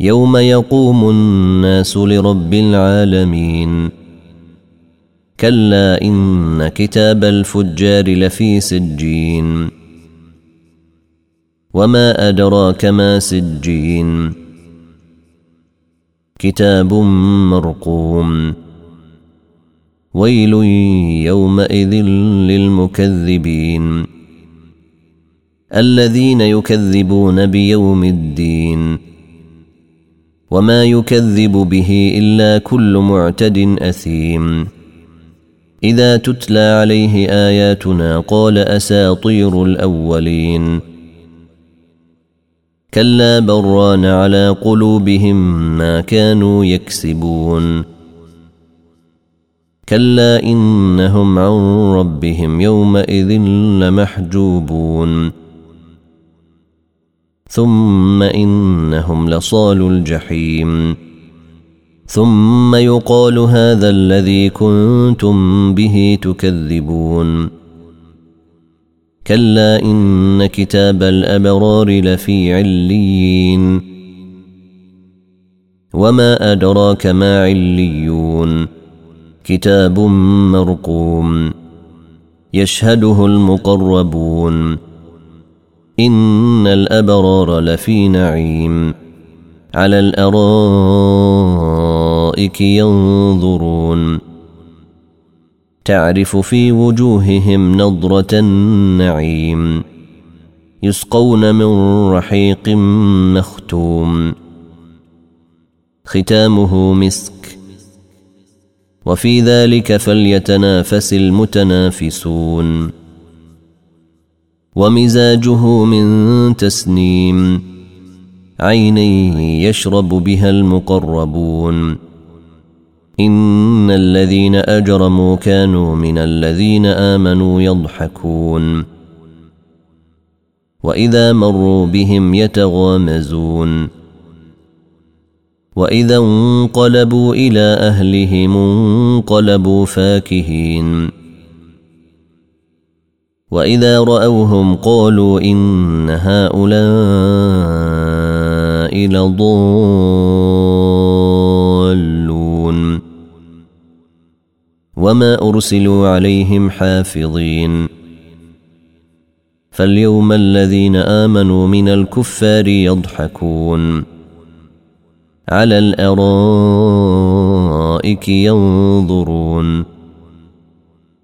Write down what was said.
يوم يقوم الناس لرب العالمين. كلا ان كتاب الفجار لفي سجين. وما ادراك ما سجين. كتاب مرقوم. ويل يومئذ للمكذبين. الذين يكذبون بيوم الدين. وما يكذب به إلا كل معتد أثيم. إذا تتلى عليه آياتنا قال أساطير الأولين. كلا بران على قلوبهم ما كانوا يكسبون. كلا إنهم عن ربهم يومئذ لمحجوبون. ثم إنهم لصال الجحيم. ثم يقال هذا الذي كنتم به تكذبون. كلا إن كتاب الأبرار لفي عليين. وما أدراك ما عليون. كتاب مرقوم. يشهده المقربون. إن الأبرار لفي نعيم. على الأرائك ينظرون. تعرف في وجوههم نضرة النعيم. يسقون من رحيق مختوم. ختامه مسك. وفي ذلك فليتنافس المتنافسون. ومزاجه من تسنيم. عيني يشرب بها المقربون. إن الذين أجرموا كانوا من الذين آمنوا يضحكون. وإذا مروا بهم يتغامزون. وإذا انقلبوا إلى أهلهم انقلبوا فاكهين. وإذا رأوهم قالوا إن هؤلاء لضالون. وما أرسلوا عليهم حافظين. فاليوم الذين آمنوا من الكفار يضحكون. على الأرائك ينظرون.